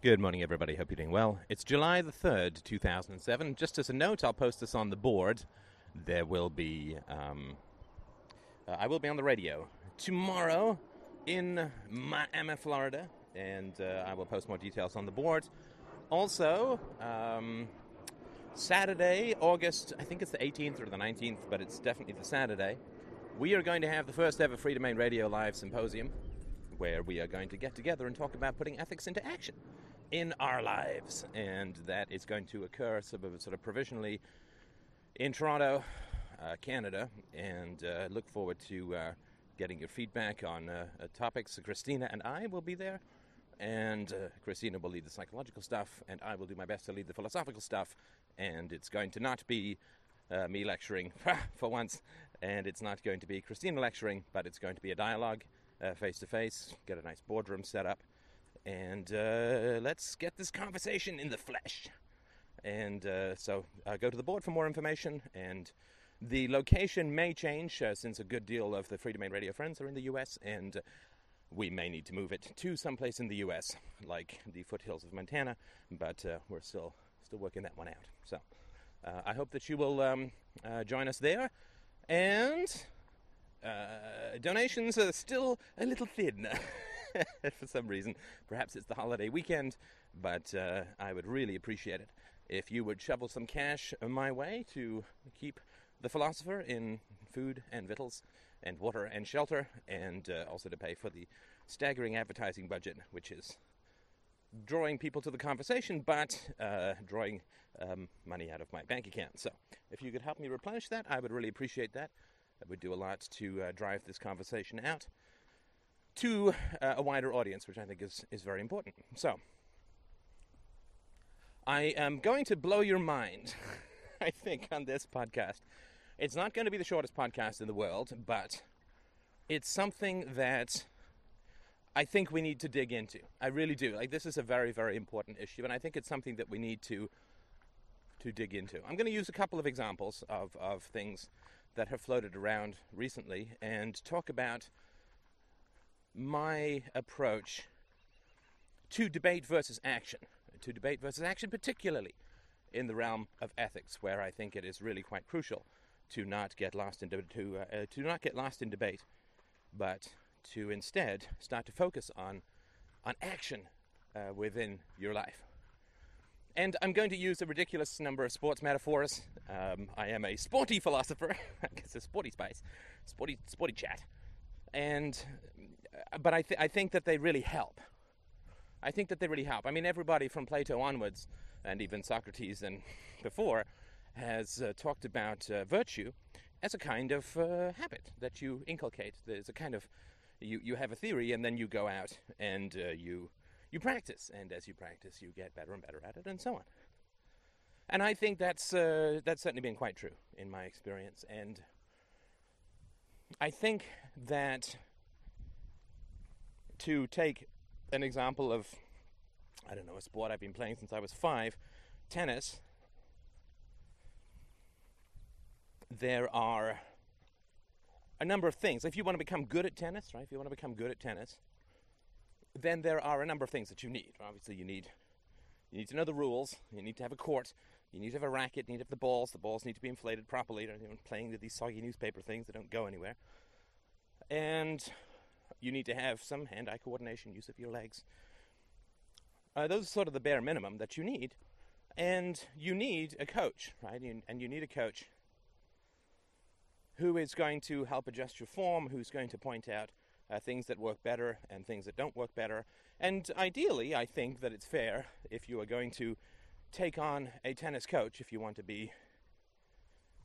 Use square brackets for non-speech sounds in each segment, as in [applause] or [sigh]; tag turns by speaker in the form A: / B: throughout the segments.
A: Good morning, everybody. Hope you're doing well. It's July the 3rd, 2007. Just as a note, I'll post this on the board. There will be, um, uh, I will be on the radio tomorrow in Miami, Florida, and uh, I will post more details on the board. Also, um, Saturday, August, I think it's the 18th or the 19th, but it's definitely the Saturday, we are going to have the first ever Freedomain Radio Live Symposium where we are going to get together and talk about putting ethics into action in our lives. And that is going to occur sort of, sort of provisionally in Toronto, uh, Canada. And uh, look forward to uh, getting your feedback on uh, uh, topics. Christina and I will be there. And uh, Christina will lead the psychological stuff, and I will do my best to lead the philosophical stuff. And it's going to not be me lecturing [laughs] for once, and it's not going to be Christina lecturing, but it's going to be a dialogue face to face, get a nice boardroom set up, and uh, let's get this conversation in the flesh. And uh, so uh, go to the board for more information. And the location may change uh, since a good deal of the Freedomain Radio friends are in the US, and we may need to move it to someplace in the US, like the foothills of Montana. But uh, we're still still working that one out. So uh, I hope that you will um, join us there. And donations are still a little thin. [laughs] [laughs] for some reason. Perhaps it's the holiday weekend, but uh, I would really appreciate it if you would shovel some cash my way to keep the philosopher in food and victuals and water and shelter, and uh, also to pay for the staggering advertising budget, which is drawing people to the conversation, but uh, drawing um, money out of my bank account. So, if you could help me replenish that, I would really appreciate that. It would do a lot to uh, drive this conversation out to uh, a wider audience, which I think is, is very important. So, I am going to blow your mind, [laughs] I think, on this podcast. It's not going to be the shortest podcast in the world, but it's something that I think we need to dig into. I really do. Like this is a very, very important issue, and I think it's something that we need to to dig into. I'm going to use a couple of examples of, of things that have floated around recently and talk about my approach to debate versus action, to debate versus action, particularly in the realm of ethics, where I think it is really quite crucial to not get lost in de- to uh, to not get lost in debate, but to instead start to focus on on action uh, within your life. And I'm going to use a ridiculous number of sports metaphors. Um, I am a sporty philosopher. [laughs] I guess a sporty spice, sporty sporty chat, and but I, th- I think that they really help. I think that they really help. I mean, everybody from Plato onwards, and even Socrates and [laughs] before, has uh, talked about uh, virtue as a kind of uh, habit that you inculcate. There's a kind of you, you have a theory, and then you go out and uh, you you practice, and as you practice, you get better and better at it, and so on. And I think that's uh, that's certainly been quite true in my experience, and I think that to take an example of, I don't know, a sport I've been playing since I was five, tennis, there are a number of things. If you want to become good at tennis, right, if you want to become good at tennis, then there are a number of things that you need. Obviously, you need you need to know the rules. You need to have a court. You need to have a racket. You need to have the balls. The balls need to be inflated properly. You know, playing with these soggy newspaper things that don't go anywhere. And you need to have some hand-eye coordination, use of your legs. Uh, those are sort of the bare minimum that you need, and you need a coach, right? And you need a coach who is going to help adjust your form, who's going to point out uh, things that work better and things that don't work better. And ideally, I think that it's fair if you are going to take on a tennis coach, if you want to be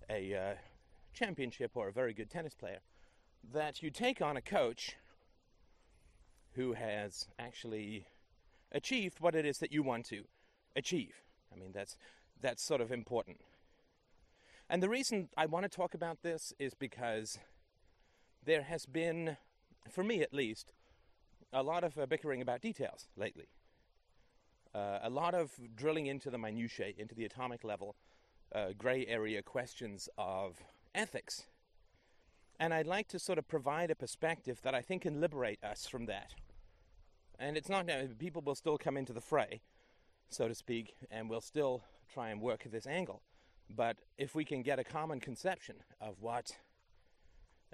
A: a uh, championship or a very good tennis player, that you take on a coach who has actually achieved what it is that you want to achieve. I mean, that's, that's sort of important. And the reason I want to talk about this is because there has been, for me at least, a lot of uh, bickering about details lately. Uh, a lot of drilling into the minutiae, into the atomic level, uh, gray area questions of ethics. And I'd like to sort of provide a perspective that I think can liberate us from that And it's not people will still come into the fray, so to speak, and we'll still try and work this angle. But if we can get a common conception of what,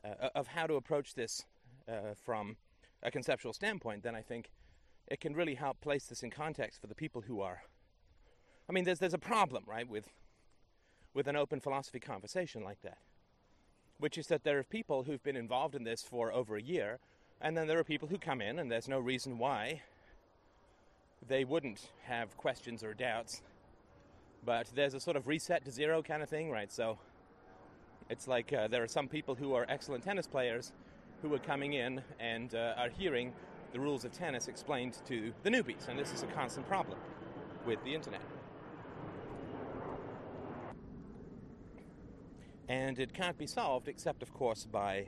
A: uh, of how to approach this uh, from a conceptual standpoint, then I think it can really help place this in context for the people who are. I mean, there's there's a problem, right, with with an open philosophy conversation like that, which is that there are people who've been involved in this for over a year, and then there are people who come in, and there's no reason why they wouldn't have questions or doubts. But there's a sort of reset to zero kind of thing, right? So it's like uh, there are some people who are excellent tennis players who are coming in and uh, are hearing the rules of tennis explained to the newbies, and this is a constant problem with the internet. And it can't be solved except, of course, by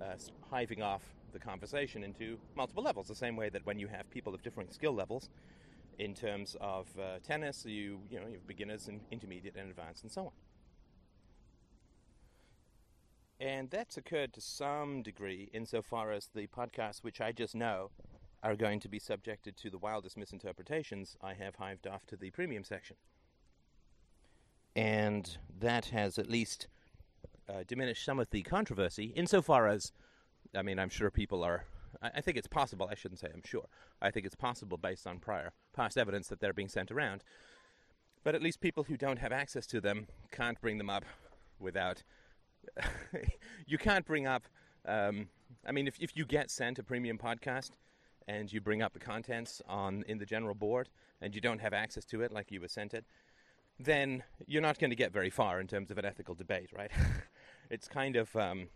A: uh, hiving off the conversation into multiple levels, the same way that when you have people of differing skill levels in terms of uh, tennis, you, you know, you have beginners and intermediate and advanced and so on. And that's occurred to some degree insofar as the podcasts, which I just know are going to be subjected to the wildest misinterpretations, I have hived off to the premium section. And that has at least uh, diminished some of the controversy insofar as, I mean, I'm sure people are. I think it's possible, I shouldn't say I'm sure. I think it's possible based on prior past evidence that they're being sent around. But at least people who don't have access to them can't bring them up without [laughs] you can't bring up. Um, I mean, if if you get sent a premium podcast and you bring up the contents on in the general board and you don't have access to it like you were sent it, then you're not going to get very far in terms of an ethical debate, right? [laughs] it's kind of um,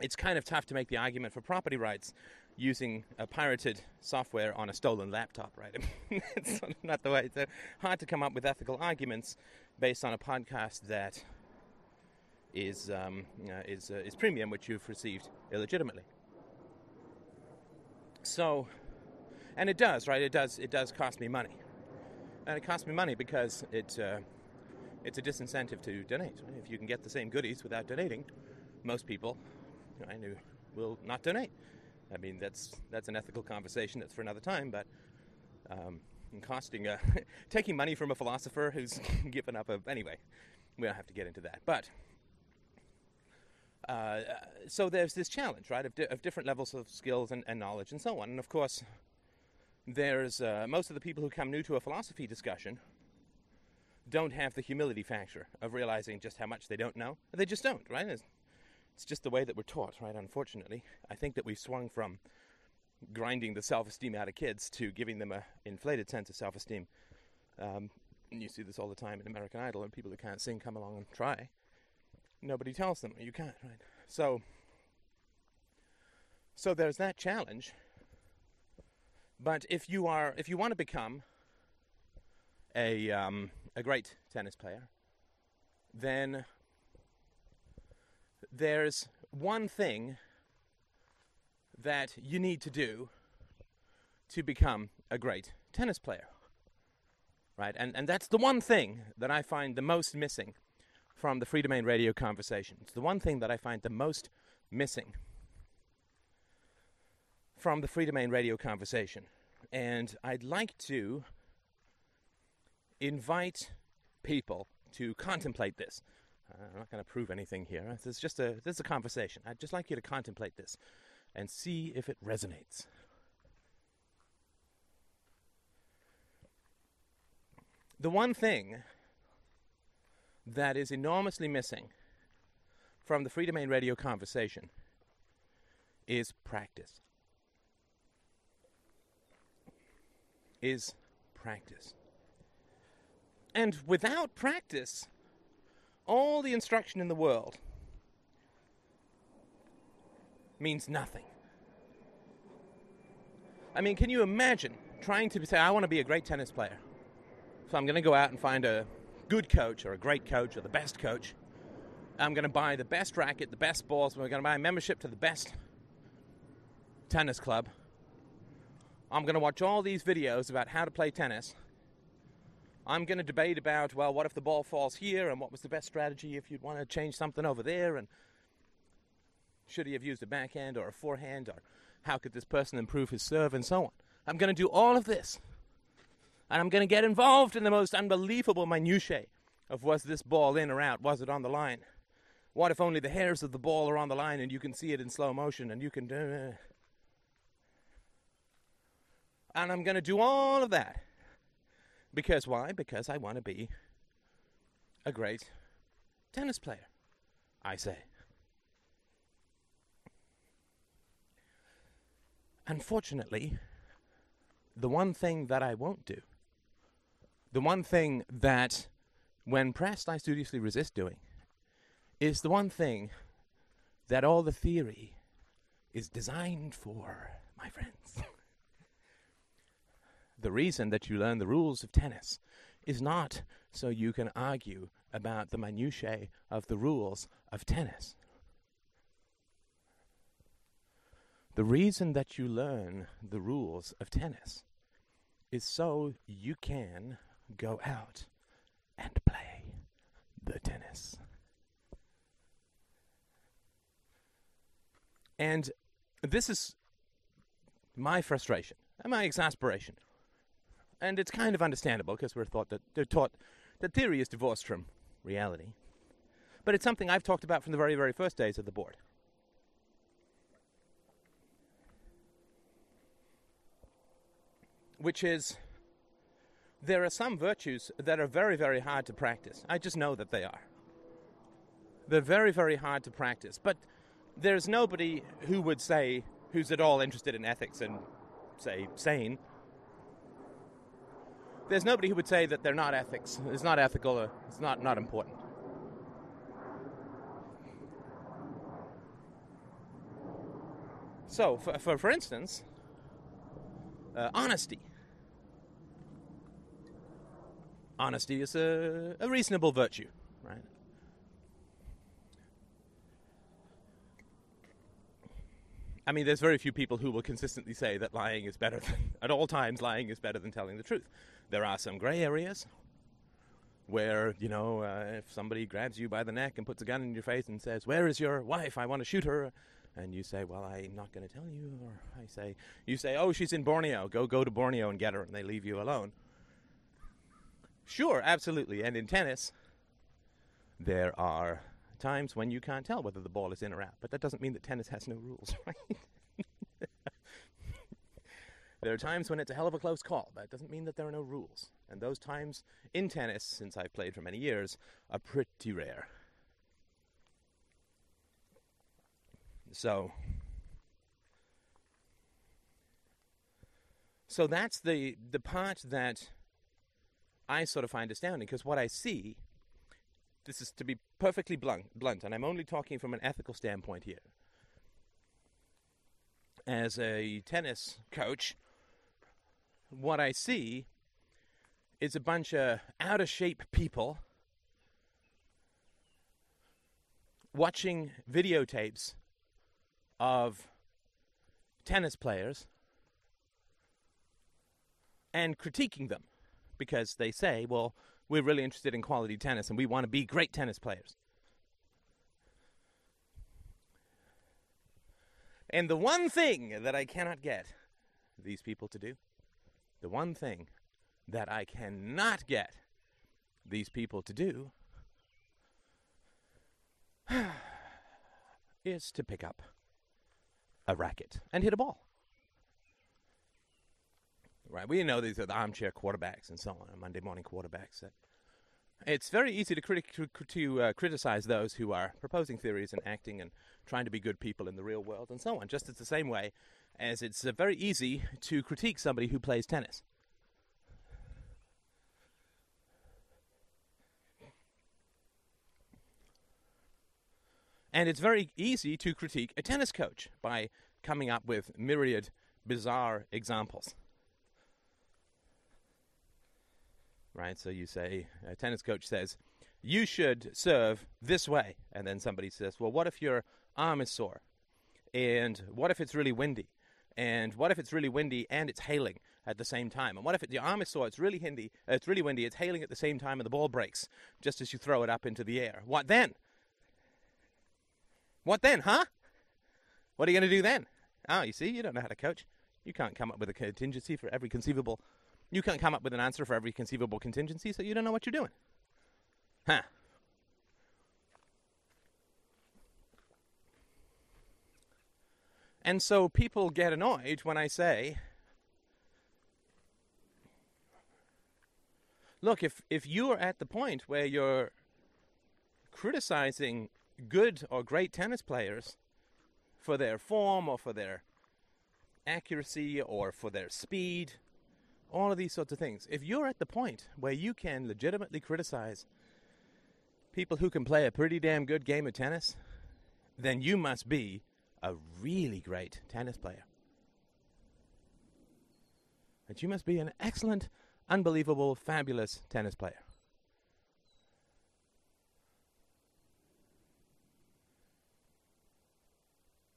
A: it's kind of tough to make the argument for property rights using a pirated software on a stolen laptop, right? [laughs] it's not the way. It's hard to come up with ethical arguments based on a podcast that is um, uh, is uh, is premium, which you've received illegitimately. So, and it does, right? It does. It does cost me money, and it costs me money because it uh, it's a disincentive to donate. If you can get the same goodies without donating, most people, I knew, will not donate. I mean, that's that's an ethical conversation that's for another time, but. Um, costing, uh, [laughs] taking money from a philosopher who's [laughs] given up a. Anyway, we don't have to get into that. But uh, so there's this challenge, right, of, di- of different levels of skills and, and, knowledge and so on. And of course, there's uh, most of the people who come new to a philosophy discussion don't have the humility factor of realizing just how much they don't know. They just don't, right? It's, it's just the way that we're taught, right? Unfortunately, I think that we've swung from grinding the self-esteem out of kids to giving them a inflated sense of self-esteem. Um, you see this all the time in American Idol, and people who can't sing come along and try nobody tells them you can't, right? So, so there's that challenge. But if you are, if you want to become a um, a great tennis player, then there's one thing that you need to do to become a great tennis player. Right? And and that's the one thing that I find the most missing from the Freedomain Radio conversation. It's the one thing that I find the most missing from the Freedomain Radio conversation. And I'd like to invite people to contemplate this. Uh, I'm not going to prove anything here. This is just a this is a conversation. I'd just like you to contemplate this and see if it resonates. The one thing that is enormously missing from the Freedomain Radio conversation is practice. Is practice. And without practice, all the instruction in the world means nothing. I mean, can you imagine trying to say, I want to be a great tennis player? So I'm going to go out and find a good coach or a great coach or the best coach. I'm going to buy the best racket, the best balls. We're going to buy a membership to the best tennis club. I'm going to watch all these videos about how to play tennis. I'm going to debate about, well, what if the ball falls here and what was the best strategy if you'd want to change something over there and should he have used a backhand or a forehand or How could this person improve his serve and so on? I'm going to do all of this. And I'm going to get involved in the most unbelievable minutiae of was this ball in or out? Was it on the line? What if only the hairs of the ball are on the line and you can see it in slow motion and you can. Uh, and I'm going to do all of that. Because why? Because I want to be a great tennis player, I say. Unfortunately, the one thing that I won't do, the one thing that, when pressed, I studiously resist doing, is the one thing that all the theory is designed for, my friends. The reason that you learn the rules of tennis is not so you can argue about the minutiae of the rules of tennis. The reason that you learn the rules of tennis is so you can go out and play the tennis. And this is my frustration and my exasperation. And it's kind of understandable because we're thought that they're taught that theory is divorced from reality. But it's something I've talked about from the very, very first days of the board. which is there are some virtues that are very, very hard to practice. I just know that they are. They're very, very hard to practice. But there's nobody who would say, who's at all interested in ethics and, say, sane. There's nobody who would say that they're not ethics, it's not ethical, or it's not, not important. So, for, for, for instance, uh, honesty. Honesty is a, a reasonable virtue, right? I mean, there's very few people who will consistently say that lying is better than, [laughs] at all times, lying is better than telling the truth. There are some gray areas where, you know, uh, if somebody grabs you by the neck and puts a gun in your face and says, Where is your wife? I want to shoot her and you say, "Well, I'm not going to tell you," or I say, "You say, oh, she's in Borneo. Go, go to Borneo and get her," and they leave you alone. Sure, absolutely. And in tennis, there are times when you can't tell whether the ball is in or out, but that doesn't mean that tennis has no rules, [laughs] right? there are times when it's a hell of a close call. But that doesn't mean that there are no rules. And those times in tennis, since I've played for many years, are pretty rare. So So that's the the part that I sort of find astounding because what I see this is to be perfectly blunt, blunt and I'm only talking from an ethical standpoint here. As a tennis coach, what I see is a bunch of out of shape people watching videotapes of tennis players and critiquing them because they say, well, we're really interested in quality tennis and we want to be great tennis players. And the one thing that I cannot get these people to do, the one thing that I cannot get these people to do, [sighs] is to pick up a racket and hit a ball. Right, we know these are the armchair quarterbacks and so on, Monday morning quarterbacks. It's very easy to, criti- to uh, criticize those who are proposing theories and acting and trying to be good people in the real world and so on. Just as the same way as it's uh, very easy to critique somebody who plays tennis. And it's very easy to critique a tennis coach by coming up with myriad bizarre examples. Right? So you say, a tennis coach says, you should serve this way. And then somebody says, well, what if your arm is sore? And what if it's really windy? And what if it's really windy and it's hailing at the same time? And what if it, your arm is sore, it's really windy, uh, it's really windy, it's hailing at the same time, and the ball breaks just as you throw it up into the air? What then? What then, huh? What are you going to do then? Ah, you see, you don't know how to coach. You can't come up with a contingency for every conceivable. You can't come up with an answer for every conceivable contingency, so you don't know what you're doing. Huh. And so people get annoyed when I say, look, if, if you're at the point where you're criticizing good or great tennis players for their form or for their accuracy or for their speed, all of these sorts of things, if you're at the point where you can legitimately criticize people who can play a pretty damn good game of tennis, then you must be a really great tennis player. That you must be an excellent, unbelievable, fabulous tennis player.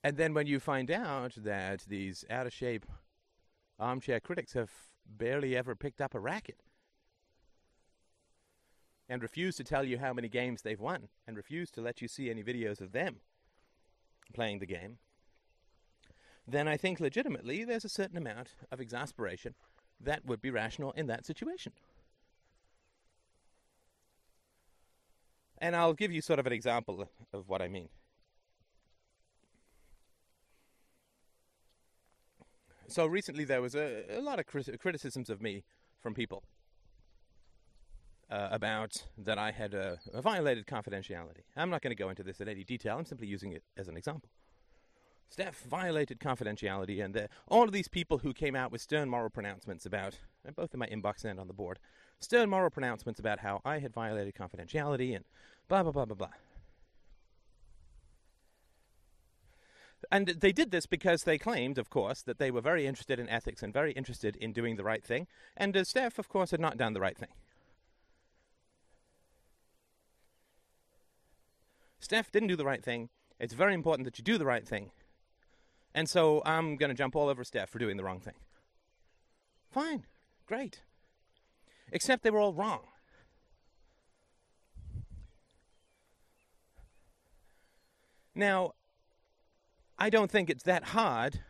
A: And then when you find out that these out of shape armchair critics have barely ever picked up a racket and refuse to tell you how many games they've won and refuse to let you see any videos of them playing the game, then I think legitimately there's a certain amount of exasperation that would be rational in that situation. And I'll give you sort of an example of what I mean. So recently there was a, a lot of criticisms of me from people uh, about that I had uh, violated confidentiality. I'm not going to go into this in any detail. I'm simply using it as an example. Steph violated confidentiality, and the, all of these people who came out with stern moral pronouncements about, both in my inbox and on the board, stern moral pronouncements about how I had violated confidentiality and blah, blah, blah, blah, blah. And they did this because they claimed, of course, that they were very interested in ethics and very interested in doing the right thing. And uh, Steph, of course, had not done the right thing. Steph didn't do the right thing. It's very important that you do the right thing. And so I'm going to jump all over Steph for doing the wrong thing. Fine. Great. Except they were all wrong. Now, I don't think it's that hard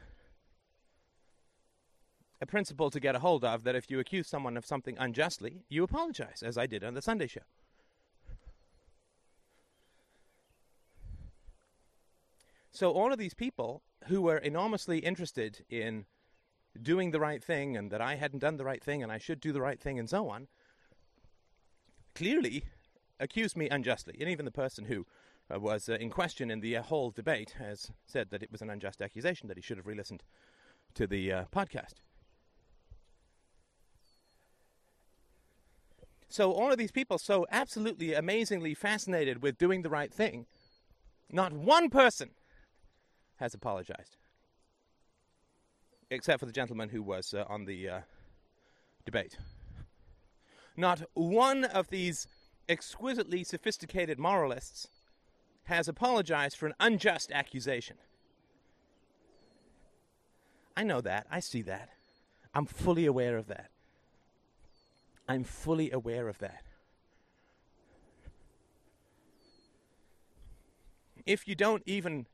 A: a principle to get a hold of that if you accuse someone of something unjustly, you apologize, as I did on the Sunday show. So all of these people who were enormously interested in doing the right thing and that I hadn't done the right thing and I should do the right thing and so on, clearly accused me unjustly. And even the person who was uh, in question in the uh, whole debate has said that it was an unjust accusation, that he should have re listened to the uh, podcast. So, all of these people, so absolutely amazingly fascinated with doing the right thing, not one person has apologized. Except for the gentleman who was uh, on the uh, debate. Not one of these exquisitely sophisticated moralists has apologized for an unjust accusation. I know that. I see that. I'm fully aware of that. I'm fully aware of that. If you don't even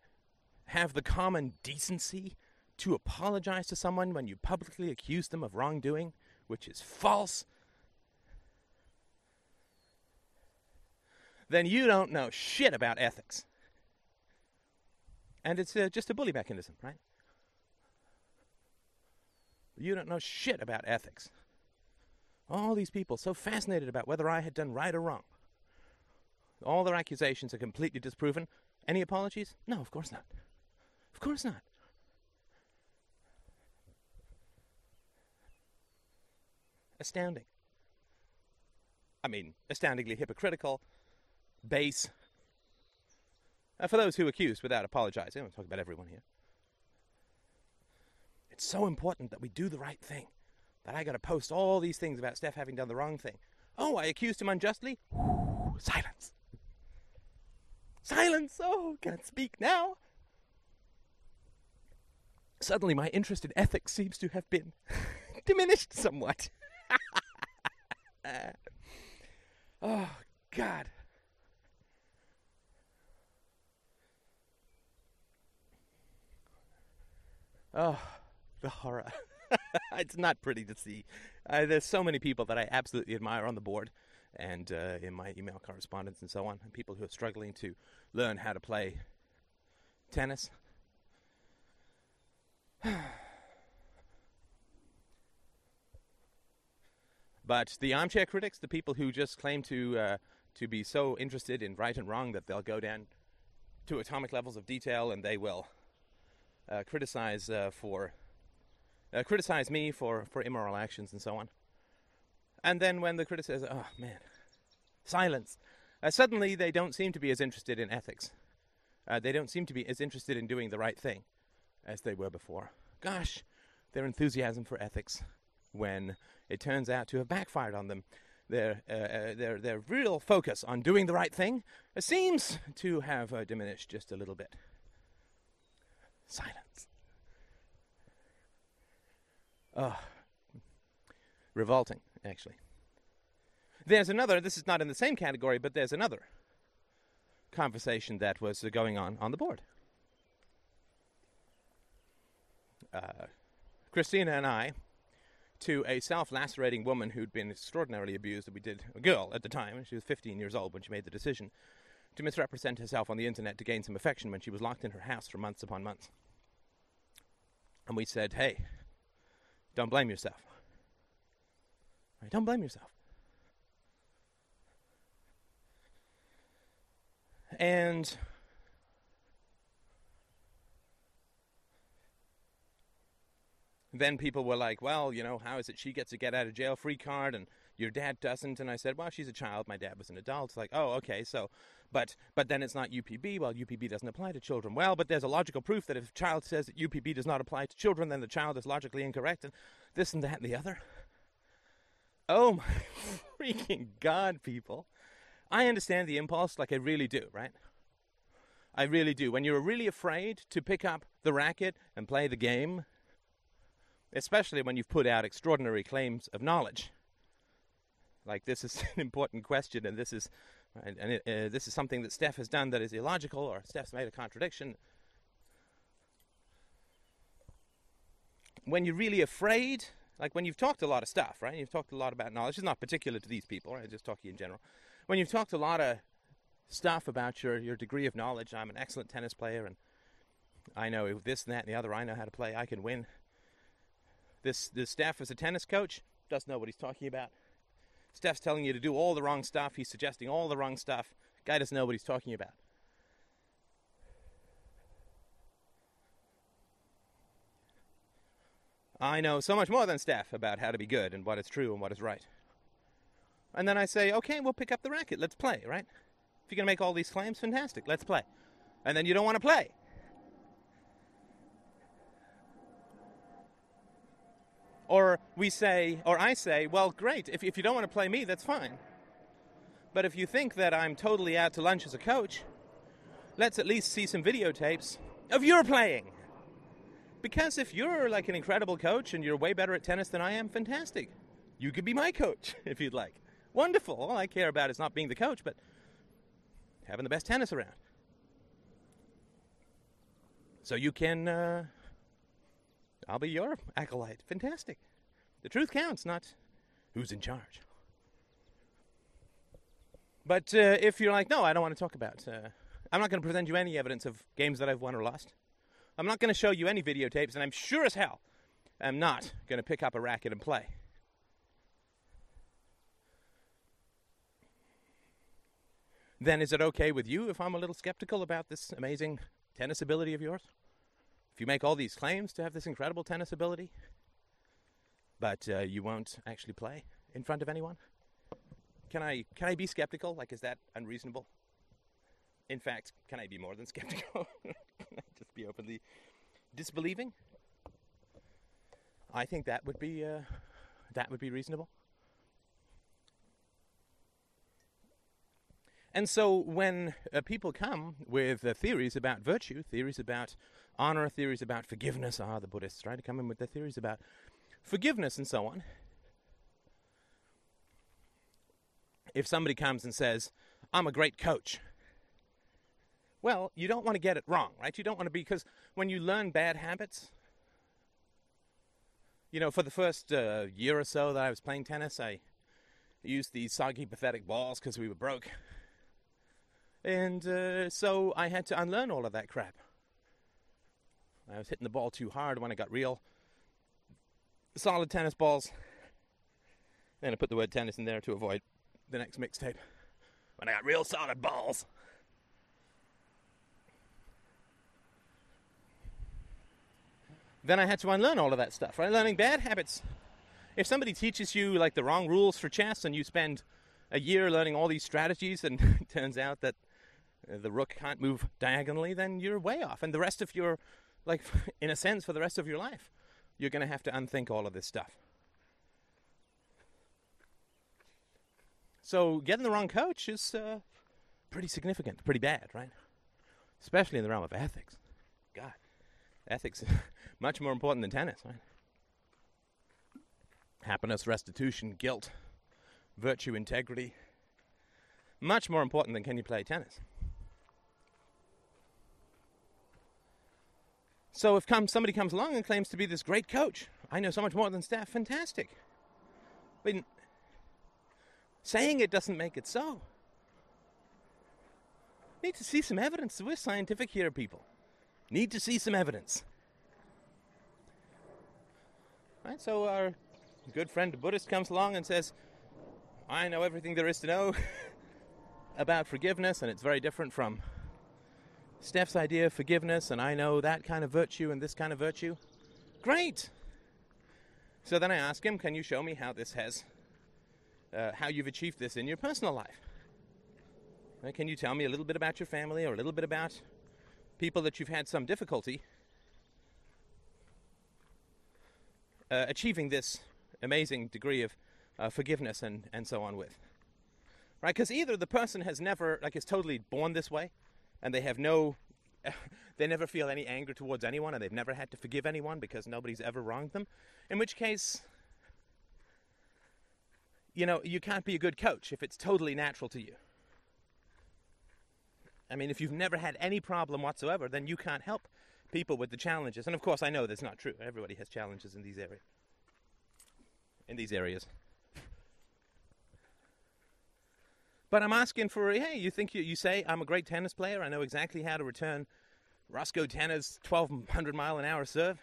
A: have the common decency to apologize to someone when you publicly accuse them of wrongdoing, which is false, then you don't know shit about ethics. And it's uh, just a bully mechanism, right? You don't know shit about ethics. All these people so fascinated about whether I had done right or wrong. All their accusations are completely disproven. Any apologies? No, of course not. Of course not. Astounding. I mean, astoundingly hypocritical, base. Uh, for those who accuse without apologizing, I'm talking about everyone here. It's so important that we do the right thing that I got to post all these things about Steph having done the wrong thing. Oh, I accused him unjustly? silence. Silence! Oh, can't speak now. Suddenly, my interest in ethics seems to have been [laughs] diminished somewhat. [laughs] oh, God. Oh, the horror. [laughs] it's not pretty to see. Uh, there's so many people that I absolutely admire on the board and uh, in my email correspondence and so on, and people who are struggling to learn how to play tennis. [sighs] but the armchair critics, the people who just claim to uh, to be so interested in right and wrong that they'll go down to atomic levels of detail and they will uh, criticize uh, for uh, criticize me for, for immoral actions and so on. And then when the critic says, "Oh man, silence," uh, suddenly they don't seem to be as interested in ethics. Uh, they don't seem to be as interested in doing the right thing as they were before. Gosh, their enthusiasm for ethics, when it turns out to have backfired on them, their uh, their their real focus on doing the right thing seems to have diminished just a little bit. Silence. Oh, revolting, actually. There's another. This is not in the same category, but there's another conversation that was uh, going on on the board. Uh, Christina and I to a self lacerating woman who'd been extraordinarily abused we did, a girl at the time, she was 15 years old when she made the decision to misrepresent herself on the internet to gain some affection when she was locked in her house for months upon months. And we said, hey, don't blame yourself. Right, don't blame yourself. And then people were like, well, you know, how is it she gets a get out of jail free card and your dad doesn't? And I said, well, she's a child. My dad was an adult. It's like, oh, okay, so, but, but then it's not UPB. Well, UPB doesn't apply to children. Well, but there's a logical proof that if a child says that UPB does not apply to children, then the child is logically incorrect and this and that and the other. Oh my [laughs] freaking God, people. I understand the impulse, like I really do, right? I really do. When you're really afraid to pick up the racket and play the game, especially when you've put out extraordinary claims of knowledge. Like this is [laughs] an important question, and this is and, and it, uh, this is something that Steph has done that is illogical, or Steph's made a contradiction. When you're really afraid, like when you've talked a lot of stuff, right? You've talked a lot about knowledge. It's not particular to these people, right? Just talking in general. When you've talked a lot of stuff about your, your degree of knowledge, I'm an excellent tennis player, and I know this and that and the other. I know how to play. I can win. This this Steph is a tennis coach doesn't know what he's talking about. Steph's telling you to do all the wrong stuff. He's suggesting all the wrong stuff. Guy doesn't know what he's talking about. I know so much more than Steph about how to be good and what is true and what is right. And then I say, okay, we'll pick up the racket. Let's play, right? If you're going to make all these claims, fantastic. Let's play. And then you don't want to play. Or we say, or I say, well, great, if, if you don't want to play me, that's fine. But if you think that I'm totally out to lunch as a coach, let's at least see some videotapes of your playing. Because if you're like an incredible coach and you're way better at tennis than I am, fantastic. You could be my coach [laughs] if you'd like. Wonderful. All I care about is not being the coach, but having the best tennis around. So you can uh, I'll be your acolyte. Fantastic. The truth counts, not who's in charge. But uh, if you're like, no, I don't want to talk about, uh, I'm not going to present you any evidence of games that I've won or lost. I'm not going to show you any videotapes, and I'm sure as hell I'm not going to pick up a racket and play. Then is it okay with you if I'm a little skeptical about this amazing tennis ability of yours? If you make all these claims to have this incredible tennis ability, but uh, you won't actually play in front of anyone, can I can I be skeptical? Like, is that unreasonable? In fact, can I be more than [laughs] skeptical? can I just be openly disbelieving? I think that would be uh, that would be reasonable. And so when uh, people come with uh, theories about virtue, theories about honor, theories about forgiveness, ah, the Buddhists try to come in with their theories about forgiveness and so on. If somebody comes and says, I'm a great coach, well, you don't want to get it wrong, right? You don't want to be, because when you learn bad habits, you know, for the first uh, year or so that I was playing tennis, I used these soggy, pathetic balls because we were broke. And uh, so I had to unlearn all of that crap. I was hitting the ball too hard when I got real solid tennis balls. Then I put the word tennis in there to avoid the next mixtape. When I got real solid balls. Then I had to unlearn all of that stuff, right? Learning bad habits. If somebody teaches you like the wrong rules for chess and you spend a year learning all these strategies and [laughs] it turns out that the rook can't move diagonally, then you're way off. And the rest of your, like, [laughs] in a sense, for the rest of your life, you're going to have to unthink all of this stuff. So getting the wrong coach is uh, pretty significant, pretty bad, right? Especially in the realm of ethics. God, ethics is [laughs] much more important than tennis, right? Happiness, restitution, guilt, virtue, integrity. Much more important than can you play tennis. So if come, somebody comes along and claims to be this great coach, I know so much more than Steph, fantastic. I mean, saying it doesn't make it so. Need to see some evidence. We're scientific here, people. Need to see some evidence. Right, so our good friend the Buddhist comes along and says, I know everything there is to know [laughs] about forgiveness, and it's very different from Steph's idea of forgiveness, and I know that kind of virtue and this kind of virtue. Great! So then I ask him, Can you show me how this has, uh, how you've achieved this in your personal life? Uh, can you tell me a little bit about your family or a little bit about people that you've had some difficulty uh, achieving this amazing degree of uh, forgiveness and, and so on with? Right? Because either the person has never, like, is totally born this way, and they have no [laughs] they never feel any anger towards anyone and they've never had to forgive anyone because nobody's ever wronged them. In which case you know you can't be a good coach if it's totally natural to you. I mean if you've never had any problem whatsoever then you can't help people with the challenges. And of course i know that's not true. Everybody has challenges in these areas in these areas But I'm asking for, hey, you think you, you say I'm a great tennis player? I know exactly how to return Roscoe Tanner's 1200 mile an hour serve.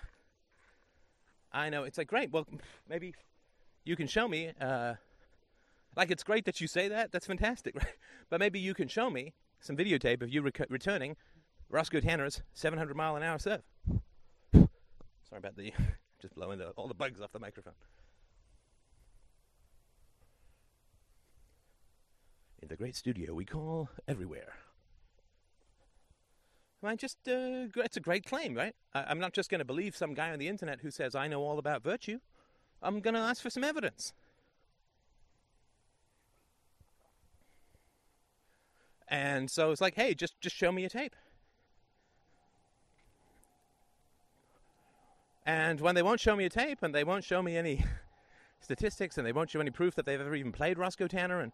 A: I know. It's like, great. Well, maybe you can show me. Uh, like, it's great that you say that. That's fantastic, [laughs] right? But maybe you can show me some videotape of you rec- returning Roscoe Tanner's 700 mile an hour serve. Sorry about the [laughs] just blowing the, all the bugs off the microphone. In the great studio we call everywhere. I just, uh, it's a great claim, right? I, am not just going to believe some guy on the internet who says, I know all about virtue. I'm going to ask for some evidence. And so it's like, hey, just, just show me a tape. And when they won't show me a tape and they won't show me any [laughs] statistics and they won't show any proof that they've ever even played Roscoe Tanner and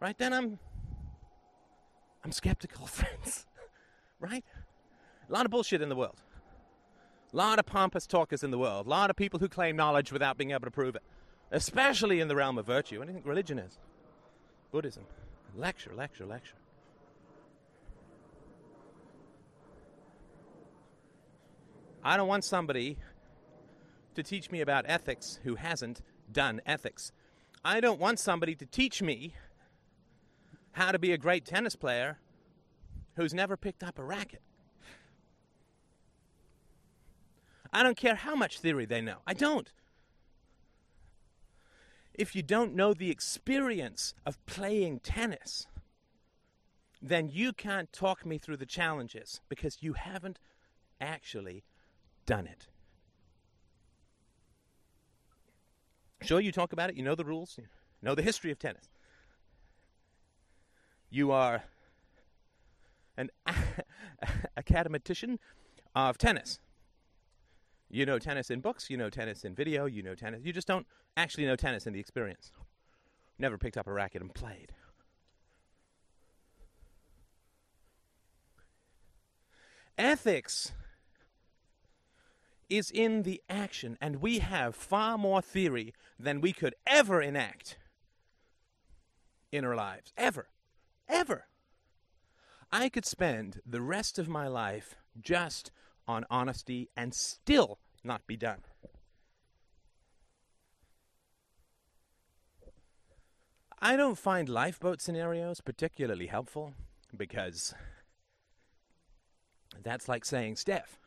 A: right then I'm I'm skeptical, [laughs] friends. right? A lot of bullshit in the world. A lot of pompous talkers in the world. A lot of people who claim knowledge without being able to prove it. Especially in the realm of virtue. What do you think religion is? Buddhism. Lecture, lecture, lecture. I don't want somebody to teach me about ethics who hasn't done ethics. I don't want somebody to teach me how to be a great tennis player who's never picked up a racket. I don't care how much theory they know. I don't. If you don't know the experience of playing tennis, then you can't talk me through the challenges because you haven't actually done it. Sure, you talk about it, you know the rules, you know the history of tennis you are an [laughs] academician of tennis. You know tennis in books, you know tennis in video, you know tennis. You just don't actually know tennis in the experience. Never picked up a racket and played. Ethics is in the action, and we have far more theory than we could ever enact in our lives. Ever. Ever. I could spend the rest of my life just on honesty and still not be done. I don't find lifeboat scenarios particularly helpful because that's like saying, Steph,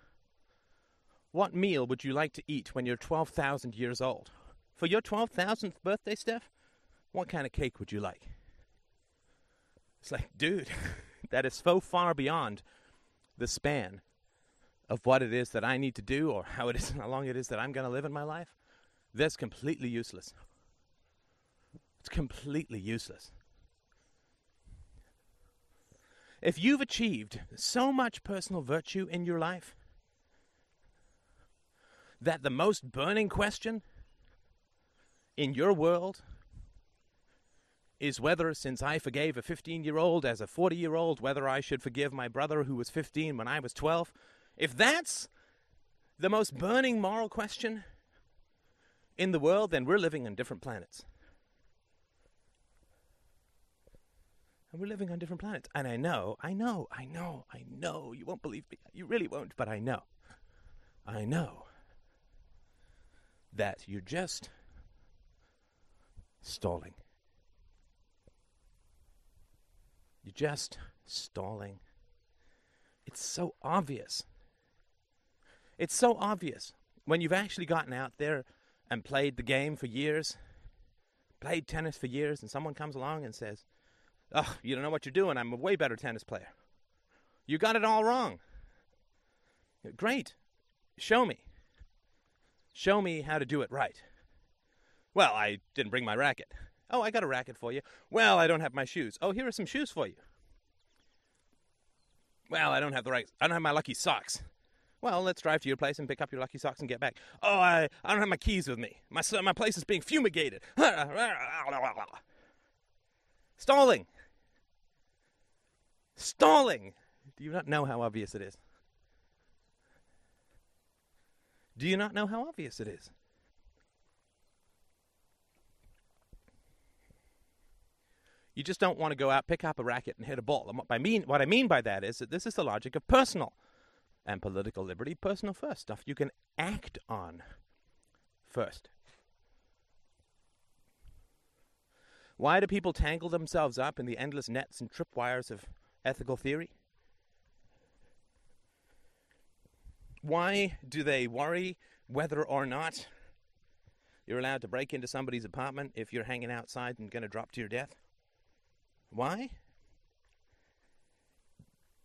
A: what meal would you like to eat when you're 12,000 years old? For your 12,000th birthday, Steph, what kind of cake would you like? It's like, dude, [laughs] that is so far beyond the span of what it is that I need to do or how it is [laughs] how long it is that I'm going to live in my life. That's completely useless. It's completely useless. If you've achieved so much personal virtue in your life that the most burning question in your world is whether, since I forgave a 15 year old as a 40 year old, whether I should forgive my brother who was 15 when I was 12. If that's the most burning moral question in the world, then we're living on different planets. And we're living on different planets. And I know, I know, I know, I know. You won't believe me. You really won't, but I know. I know that you're just stalling. You're just stalling. It's so obvious. It's so obvious when you've actually gotten out there and played the game for years, played tennis for years, and someone comes along and says, Oh, you don't know what you're doing. I'm a way better tennis player. You got it all wrong. Great. Show me. Show me how to do it right. Well, I didn't bring my racket. Oh, I got a racket for you. Well, I don't have my shoes. Oh, here are some shoes for you. Well, I don't have the right. I don't have my lucky socks. Well, let's drive to your place and pick up your lucky socks and get back. Oh, I, I don't have my keys with me. My, my place is being fumigated. [laughs] Stalling. Stalling. Do you not know how obvious it is? Do you not know how obvious it is? You just don't want to go out, pick up a racket, and hit a ball. And what I mean, what I mean by that is that this is the logic of personal and political liberty. Personal first, stuff you can act on first. Why do people tangle themselves up in the endless nets and tripwires of ethical theory? Why do they worry whether or not you're allowed to break into somebody's apartment if you're hanging outside and going to drop to your death? Why?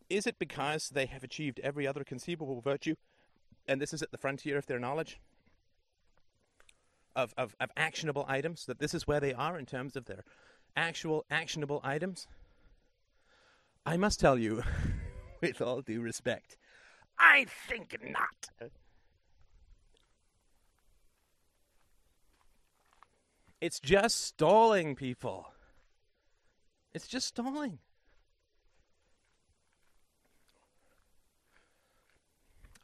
A: Is it because they have achieved every other conceivable virtue and this is at the frontier of their knowledge? Of, of, of actionable items, that this is where they are in terms of their actual actionable items? I must tell you, [laughs] with all due respect, I think not. It's just stalling people. It's just stalling.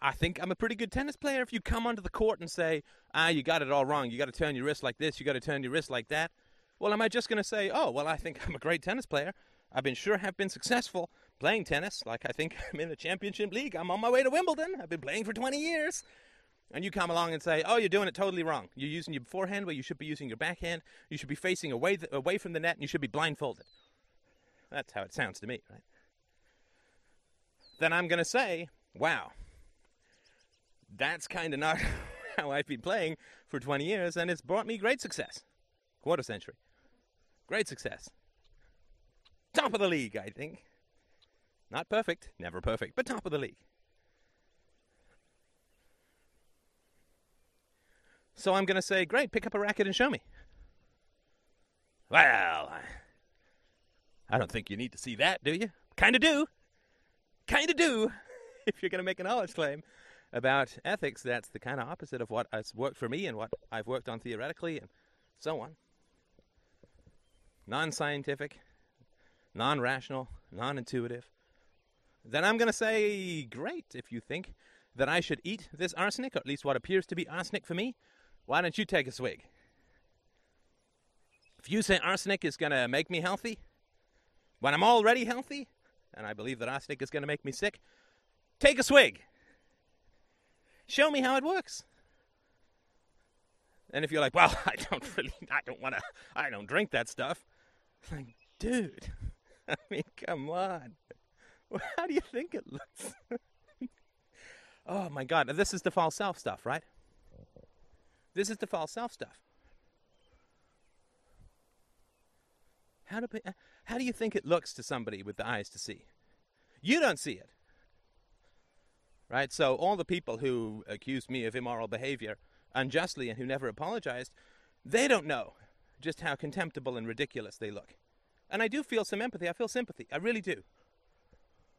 A: I think I'm a pretty good tennis player. If you come onto the court and say, ah, you got it all wrong, you got to turn your wrist like this, you got to turn your wrist like that, well, am I just going to say, oh, well, I think I'm a great tennis player? I've been sure have been successful playing tennis. Like I think [laughs] I'm in the championship league. I'm on my way to Wimbledon. I've been playing for 20 years. And you come along and say, "Oh, you're doing it totally wrong. You're using your forehand where you should be using your backhand. You should be facing away th- away from the net, and you should be blindfolded." That's how it sounds to me, right? Then I'm going to say, wow, that's kind of not [laughs] how I've been playing for 20 years, and it's brought me great success. Quarter century. Great success. Top of the league, I think. Not perfect, never perfect, but top of the league. So I'm going to say, great, pick up a racket and show me. Well, I I don't think you need to see that, do you? Kind of do. Kind of do. [laughs] If you're going to make a knowledge claim about ethics, that's the kind of opposite of what has worked for me and what I've worked on theoretically and so on. Non scientific, non rational, non intuitive. Then I'm going to say, great, if you think that I should eat this arsenic, or at least what appears to be arsenic for me, why don't you take a swig? If you say arsenic is going to make me healthy, when I'm already healthy, and I believe that arsenic is going to make me sick, take a swig. Show me how it works. And if you're like, well, [laughs] I don't really, I don't want to, I don't drink that stuff. I'm Like, dude, [laughs] I mean, come on. [laughs] How do you think it looks? oh my God. This is the false self stuff, right? This is the false self stuff. How do, how do you think it looks to somebody with the eyes to see? You don't see it. Right? So, all the people who accused me of immoral behavior unjustly and who never apologized, they don't know just how contemptible and ridiculous they look. And I do feel some empathy. I feel sympathy. I really do.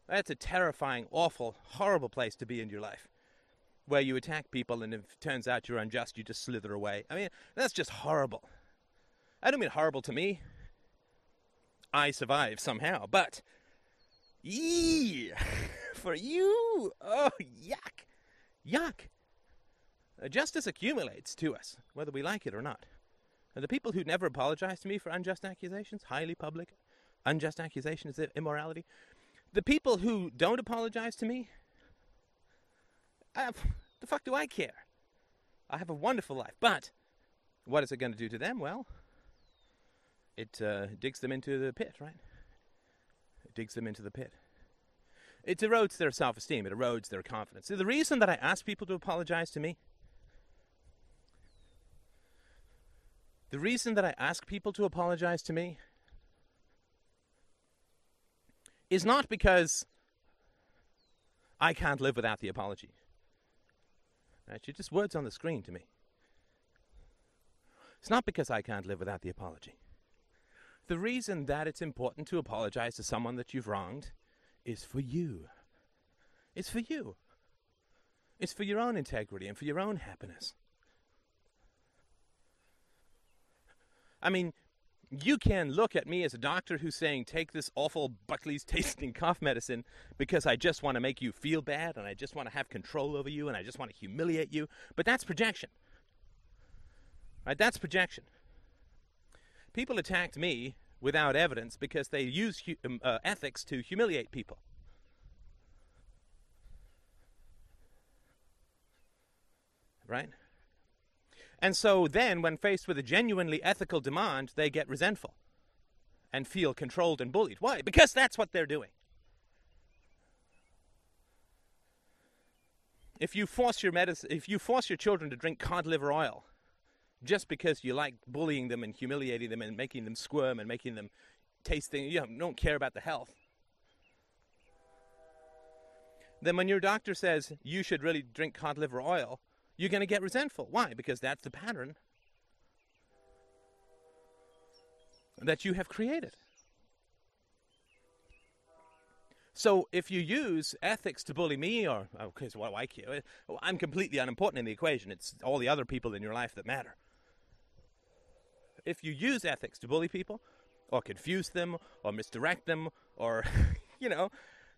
A: That's a terrifying, awful, horrible place to be in your life. Where you attack people and if it turns out you're unjust, you just slither away. I mean, that's just horrible. I don't mean horrible to me. I survive somehow, but yee [laughs] for you. Oh, yuck. Yuck. Uh, justice accumulates to us, whether we like it or not. And the people who never apologize to me for unjust accusations, highly public, unjust accusations of immorality, the people who don't apologize to me, uh, the fuck do I care? I have a wonderful life. But what is it going to do to them? Well, it uh, digs them into the pit, right? It digs them into the pit. It erodes their self esteem, it erodes their confidence. So the reason that I ask people to apologize to me, the reason that I ask people to apologize to me is not because I can't live without the apology. You're just words on the screen to me. It's not because I can't live without the apology. The reason that it's important to apologize to someone that you've wronged is for you. It's for you. It's for your own integrity and for your own happiness. I mean, you can look at me as a doctor who's saying, take this awful Buckley's tasting [laughs] cough medicine because I just want to make you feel bad and I just want to have control over you and I just want to humiliate you. But that's projection. Right? That's projection. People attacked me without evidence because they use hu- um, uh, ethics to humiliate people. Right? And so then, when faced with a genuinely ethical demand, they get resentful and feel controlled and bullied. Why? Because that's what they're doing. If you force your medicine, if you force your children to drink cod liver oil, just because you like bullying them and humiliating them and making them squirm and making them taste things, you don't care about the health. Then when your doctor says you should really drink cod liver oil, you're going to get resentful. Why? Because that's the pattern that you have created. So if you use ethics to bully me, or okay, so what do I care? I'm completely unimportant in the equation. It's all the other people in your life that matter. If you use ethics to bully people, or confuse them, or misdirect them, or [laughs] you know,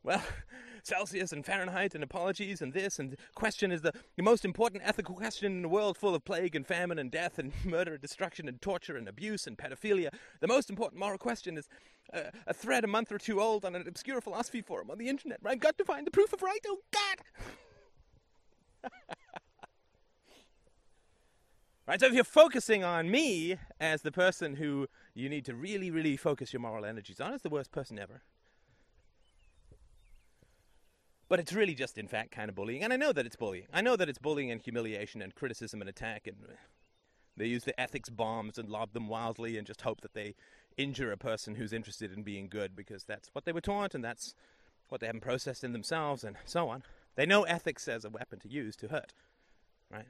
A: well, [laughs] Celsius and Fahrenheit and apologies and this and question is the, the most important ethical question in a world full of plague and famine and death and [laughs] murder and destruction and torture and abuse and pedophilia. The most important moral question is uh, a thread a month or two old on an obscure philosophy forum on the internet I've got to find the proof of right. Oh, God! Right, so if you're focusing on me as the person who you need to really, really focus your moral energies on, as the worst person ever, but it's really just, in fact, kind of bullying. And I know that it's bullying. I know that it's bullying and humiliation and criticism and attack. And they use the ethics bombs and lob them wildly and just hope that they injure a person who's interested in being good because that's what they were taught and that's what they haven't processed in themselves and so on. They know ethics as a weapon to use to hurt, right?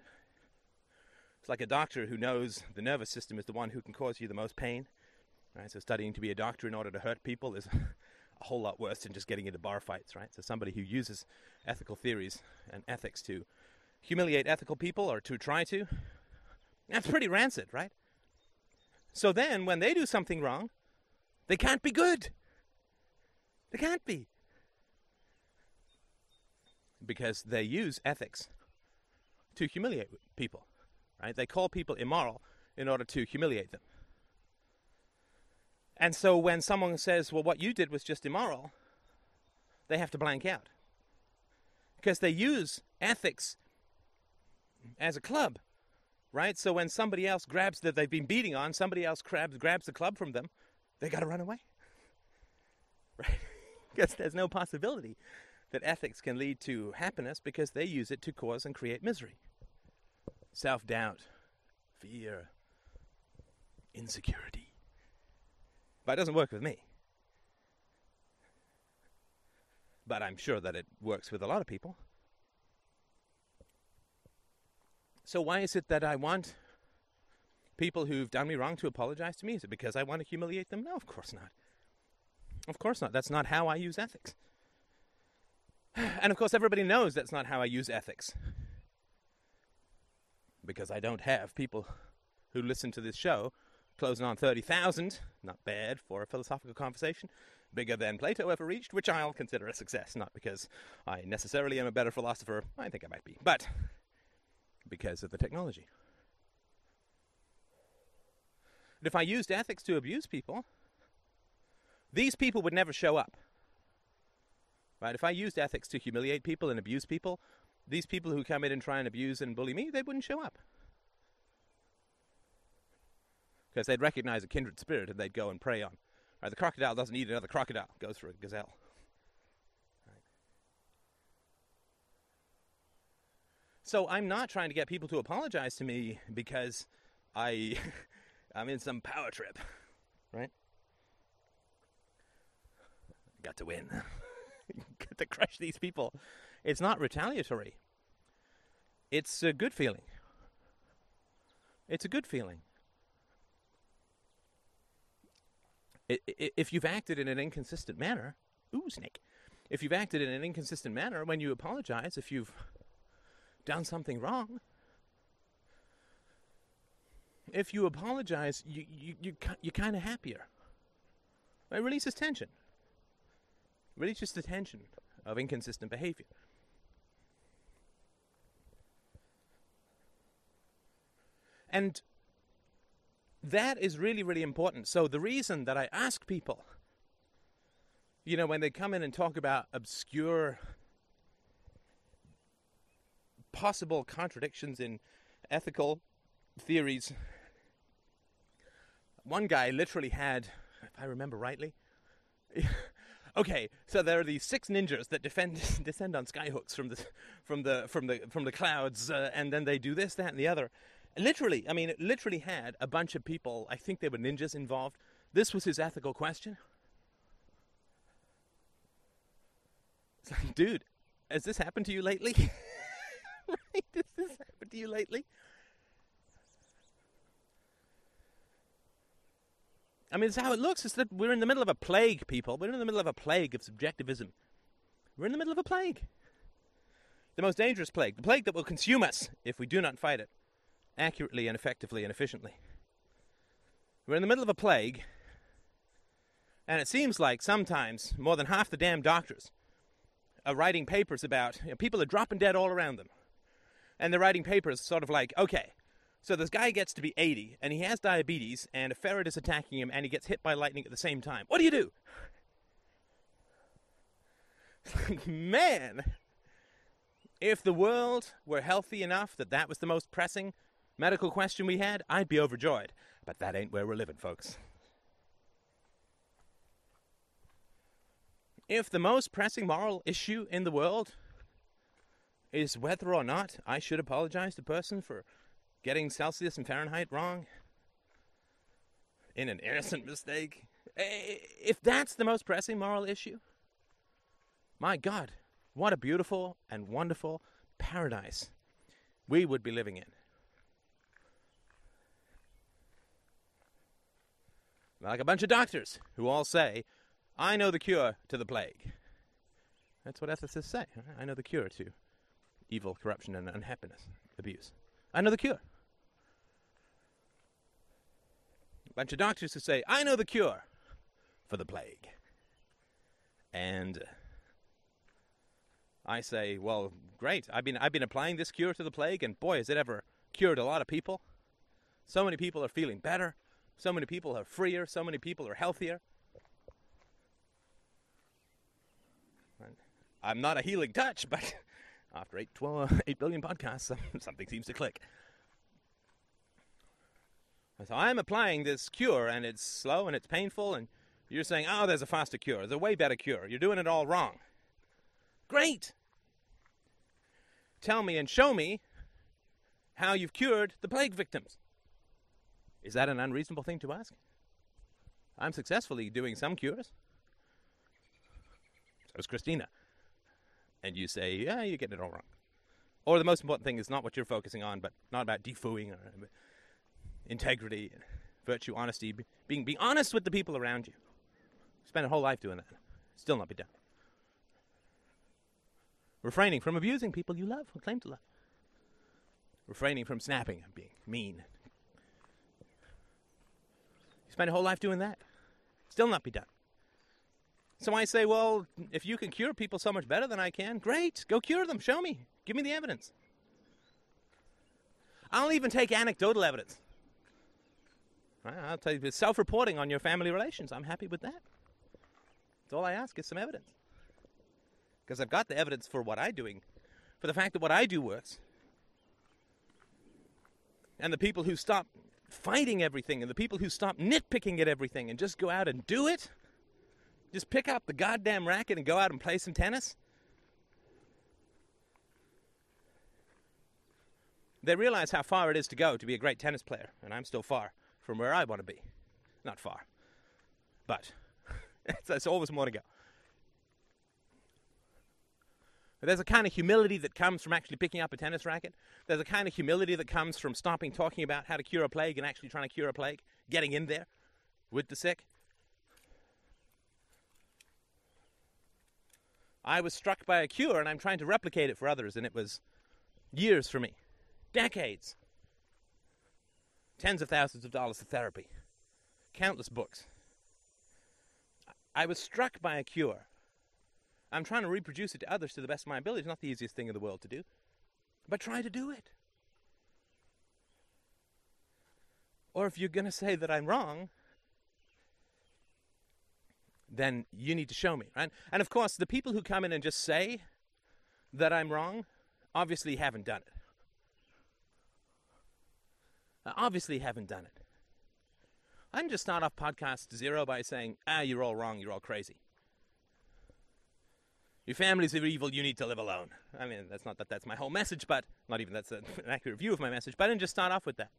A: It's like a doctor who knows the nervous system is the one who can cause you the most pain, right? So studying to be a doctor in order to hurt people is [laughs] a whole lot worse than just getting into bar fights, right? So somebody who uses ethical theories and ethics to humiliate ethical people or to try to, that's pretty rancid, right? So then when they do something wrong, they can't be good. They can't be. because they use ethics to humiliate people, right? They call people immoral in order to humiliate them. And so when someone says, well, what you did was just immoral, they have to blank out. Because they use ethics as a club, right? So when somebody else grabs that they've been beating on, somebody else grabs, grabs the club from them, they got to run away. [laughs] Right? because there's no possibility that ethics can lead to happiness because they use it to cause and create misery. Self doubt, fear, insecurity. But it doesn't work with me. But I'm sure that it works with a lot of people. So, why is it that I want people who've done me wrong to apologize to me? Is it because I want to humiliate them? No, of course not. Of course not. That's not how I use ethics. [sighs] And of course, everybody knows that's not how I use ethics. Because I don't have people who listen to this show closing on 30,000. Not bad for a philosophical conversation. Bigger than Plato ever reached, which I'll consider a success. Not because I necessarily am a better philosopher. I think I might be. But because of the technology. And if I used ethics to abuse people, these people would never show up. Right? If I used ethics to humiliate people and abuse people, these people who come in and try and abuse and bully me, they wouldn't show up. Because they'd recognize a kindred spirit and they'd go and prey on. Right? The crocodile doesn't eat another crocodile, it goes for a gazelle. So I'm not trying to get people to apologize to me because I [laughs] I'm in some power trip, right? Got to win. [laughs] Got to crush these people. It's not retaliatory. It's a good feeling. It's a good feeling. If you've acted in an inconsistent manner, ooh, snake. If you've acted in an inconsistent manner when you apologize, if you've done something wrong, if you apologize, you you you you're kind of happier. It releases tension. Releases the tension of inconsistent behavior. And that is really, really important. So, the reason that I ask people, you know, when they come in and talk about obscure possible contradictions in ethical theories, one guy literally had, if I remember rightly, [laughs] okay, so there are these six ninjas that defend, [laughs] descend on skyhooks from the from the from the from the clouds, uh, and then they do this, that, and the other. Literally, I mean, literally had a bunch of people. I think they were ninjas involved. This was his ethical question. It's like, dude, has this happened to you lately? [laughs] right? Has this happened to you lately? I mean, it's how it looks. It's that we're in the middle of a plague, people. We're in the middle of a plague of subjectivism. We're in the middle of a plague. The most dangerous plague. The plague that will consume us if we do not fight it accurately and effectively and efficiently. We're in the middle of a plague, and it seems like sometimes more than half the damn doctors are writing papers about you know, people are dropping dead all around them. And they're writing papers sort of like, okay, so this guy gets to be 80 and he has diabetes and a ferret is attacking him and he gets hit by lightning at the same time. What do you do? [laughs] Man, if the world were healthy enough that that was the most pressing medical question we had, I'd be overjoyed. But that ain't where we're living, folks. If the most pressing moral issue in the world is whether or not I should apologize to a person for getting Celsius and Fahrenheit wrong in an innocent mistake, if that's the most pressing moral issue, my God, what a beautiful and wonderful paradise we would be living in. Like a bunch of doctors who all say, I know the cure to the plague. That's what ethicists say. I know the cure to evil, corruption, and unhappiness, abuse. I know the cure. A bunch of doctors who say, I know the cure for the plague. And I say, well, great. I've been I've been applying this cure to the plague, and boy, has it ever cured a lot of people. So many people are feeling better. So many people are freer. So many people are healthier. I'm not a healing touch, but [laughs] after 8, 12, [laughs] 8 billion podcasts, [laughs] something seems to click. So I'm applying this cure, and it's slow and it's painful, and you're saying, oh, there's a faster cure. There's a way better cure. You're doing it all wrong. Great. Tell me and show me how you've cured the plague victims. Is that an unreasonable thing to ask? I'm successfully doing some cures. So is Christina. And you say, yeah, you're getting it all wrong. Or the most important thing is not what you're focusing on, but not about defooing or uh, integrity, virtue, honesty, being, being honest with the people around you. Spend a whole life doing that. Still not be done. Refraining from abusing people you love or claim to love. Refraining from snapping and being mean. Spend a whole life doing that. Still not be done. So I say, well, if you can cure people so much better than I can, great. Go cure them. Show me. Give me the evidence. I'll even take anecdotal evidence. I'll tell you, self reporting on your family relations. I'm happy with that. That's all I ask is some evidence. Because I've got the evidence for what I'm doing, for the fact that what I do works. And the people who stop fighting everything and the people who stop nitpicking at everything and just go out and do it, just pick up the goddamn racket and go out and play some tennis. They realize how far it is to go to be a great tennis player, and I'm still far from where I want to be. Not far, but [laughs] there's always more to go. But there's a kind of humility that comes from actually picking up a tennis racket. There's a kind of humility that comes from stopping talking about how to cure a plague and actually trying to cure a plague, getting in there with the sick. I was struck by a cure and I'm trying to replicate it for others, and it was years for me, decades tens of thousands of dollars of therapy, countless books. I was struck by a cure. I'm trying to reproduce it to others to the best of my ability. It's not the easiest thing in the world to do, but try to do it. Or if you're going to say that I'm wrong, then you need to show me, right? And of course, the people who come in and just say that I'm wrong obviously haven't done it. I obviously haven't done it. I can just start off podcast zero by saying, ah, you're all wrong, you're all crazy. Your families are evil, you need to live alone. I mean, that's not that that's my whole message, but not even that's [laughs] an accurate view of my message, but I didn't just start off with that.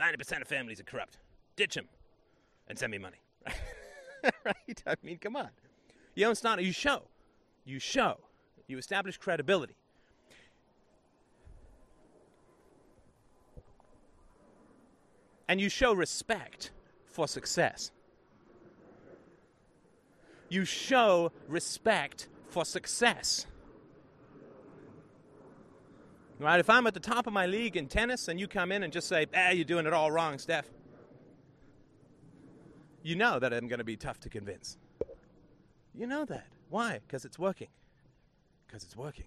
A: 90% of families are corrupt. Ditch them and send me money. [laughs] right? I mean, come on. You don't start, you show. You show. You establish credibility. and you show respect for success. You show respect for success. Right? If I'm at the top of my league in tennis and you come in and just say, ah, you're doing it all wrong, Steph, you know that I'm going to be tough to convince. You know that. Why? Because it's working. Because it's working.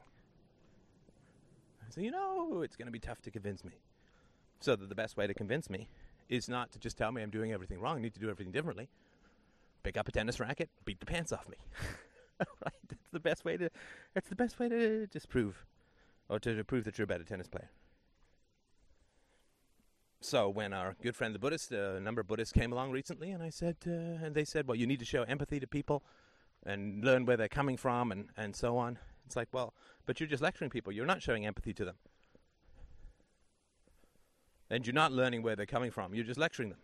A: So you know it's going to be tough to convince me. So that the best way to convince me is not to just tell me I'm doing everything wrong. I need to do everything differently. Pick up a tennis racket, beat the pants off me. [laughs] [laughs] right? That's the best way to. That's the best way to disprove, or to, prove that you're a better tennis player. So when our good friend the Buddhist, uh, a number of Buddhists came along recently, and I said, uh, and they said, well, you need to show empathy to people, and learn where they're coming from, and and so on. It's like, well, but you're just lecturing people. You're not showing empathy to them and you're not learning where they're coming from. You're just lecturing them.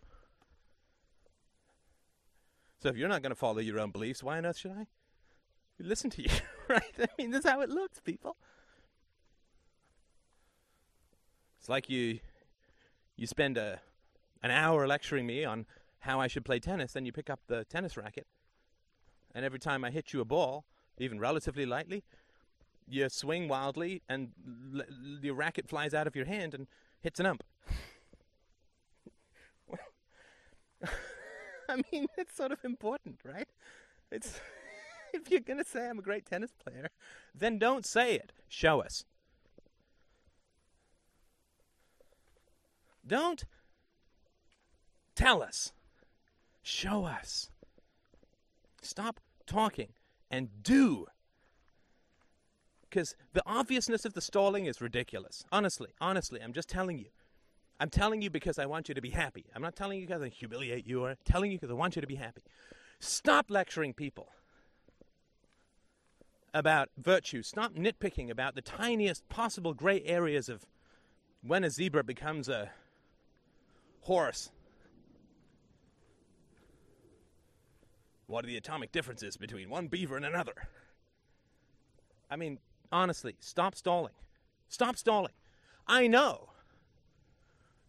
A: So if you're not going to follow your own beliefs, why on earth should I listen to you? [laughs] right? I mean, that's how it looks, people. It's like you you spend a an hour lecturing me on how I should play tennis, then you pick up the tennis racket, and every time I hit you a ball, even relatively lightly, you swing wildly, and l- your racket flies out of your hand and hits an ump. [laughs] [laughs] I mean, it's sort of important, right? It's [laughs] if you're going to say I'm a great tennis player, then don't say it. Show us. Don't tell us. Show us. Stop talking and do. Because the obviousness of the stalling is ridiculous. Honestly, honestly, I'm just telling you. I'm telling you because I want you to be happy. I'm not telling you because I humiliate you or telling you because I want you to be happy. Stop lecturing people about virtue. Stop nitpicking about the tiniest possible gray areas of when a zebra becomes a horse. What are the atomic differences between one beaver and another? I mean, honestly, stop stalling. Stop stalling. I know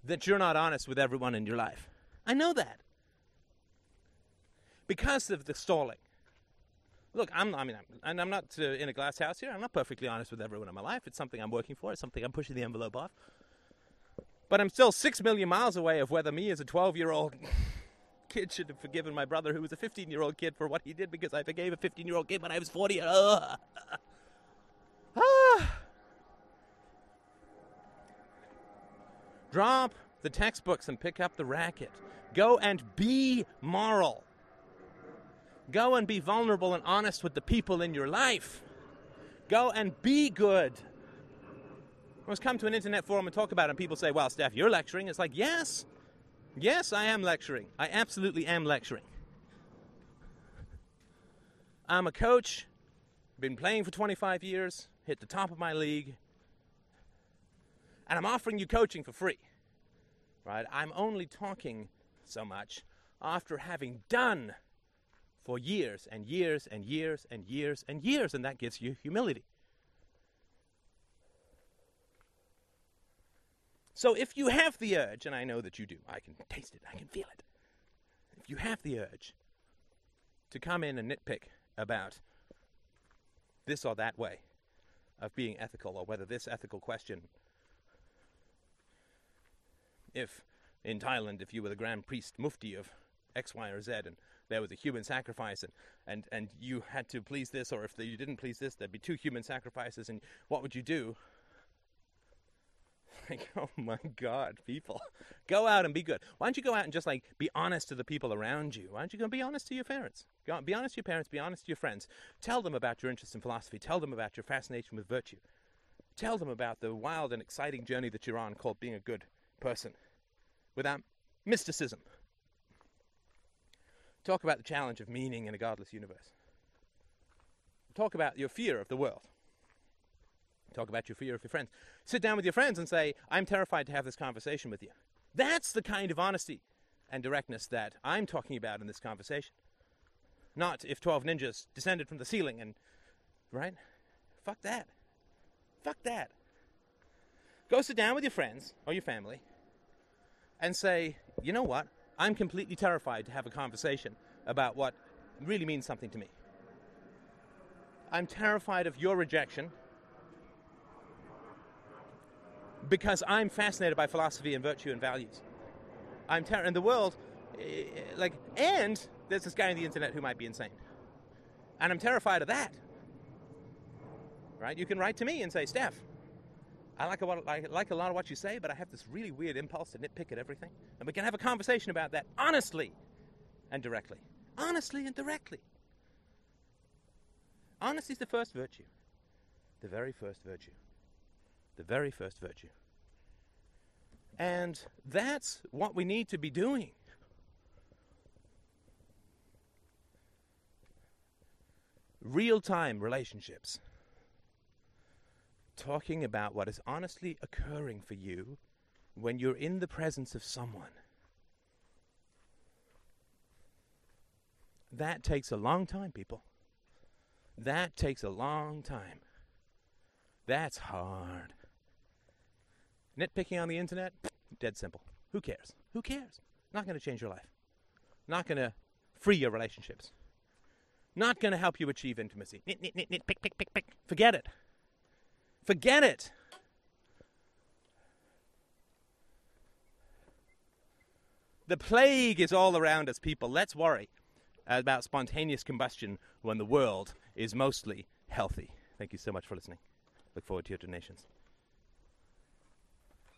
A: that you're not honest with everyone in your life. I know that. Because of the stalling. Look, I'm, I mean, I'm, and I'm not uh, in a glass house here. I'm not perfectly honest with everyone in my life. It's something I'm working for. It's something I'm pushing the envelope off. But I'm still six million miles away of whether me as a 12 year old [laughs] kid should have forgiven my brother who was a 15 year old kid for what he did because I forgave a 15 year old kid when I was 40. ah. [laughs] [sighs] Drop the textbooks and pick up the racket. Go and be moral. Go and be vulnerable and honest with the people in your life. Go and be good. I was come to an internet forum and talk about it, and people say, Well, Steph, you're lecturing. It's like, Yes, yes, I am lecturing. I absolutely am lecturing. I'm a coach, been playing for 25 years, hit the top of my league, and I'm offering you coaching for free. Right? I'm only talking so much after having done for years and years and years and years and years, and that gives you humility. So if you have the urge, and I know that you do, I can taste it, I can feel it. If you have the urge to come in and nitpick about this or that way of being ethical, or whether this ethical question, if in Thailand, if you were the grand priest mufti of X, Y, or Z, and there was a human sacrifice, and, and, and you had to please this, or if you didn't please this, there'd be two human sacrifices, and what would you do? [laughs] Like, oh my God, people, go out and be good. Why don't you go out and just like be honest to the people around you? Why don't you go be honest to your parents? Go be honest to your parents. Be honest to your friends. Tell them about your interest in philosophy. Tell them about your fascination with virtue. Tell them about the wild and exciting journey that you're on called being a good person, without mysticism. Talk about the challenge of meaning in a godless universe. Talk about your fear of the world. Talk about your fear of your friends. Sit down with your friends and say, I'm terrified to have this conversation with you. That's the kind of honesty and directness that I'm talking about in this conversation. Not if 12 ninjas descended from the ceiling and, right? Fuck that. Fuck that. Go sit down with your friends or your family and say, you know what? I'm completely terrified to have a conversation about what really means something to me. I'm terrified of your rejection because I'm fascinated by philosophy and virtue and values. I'm ter- in the world, eh, like, and there's this guy on the internet who might be insane, and I'm terrified of that. Right? You can write to me and say, Steph, I like a lot, I like a lot of what you say, but I have this really weird impulse to nitpick at everything, and we can have a conversation about that honestly and directly. Honestly and directly. Honesty is the first virtue. The very first virtue the very first virtue. And that's what we need to be doing. Real time relationships. Talking about what is honestly occurring for you when you're in the presence of someone. That takes a long time, people. That takes a long time. That's hard. Nitpicking on the internet, dead simple. Who cares? Who cares? Not going to change your life. Not going to free your relationships. Not going to help you achieve intimacy. Nit, nit, nit, nit, pick, pick, pick, pick. Forget it. Forget it. The plague is all around us, people. Let's worry. about spontaneous combustion when the world is mostly healthy. Thank you so much for listening. Look forward to your donations.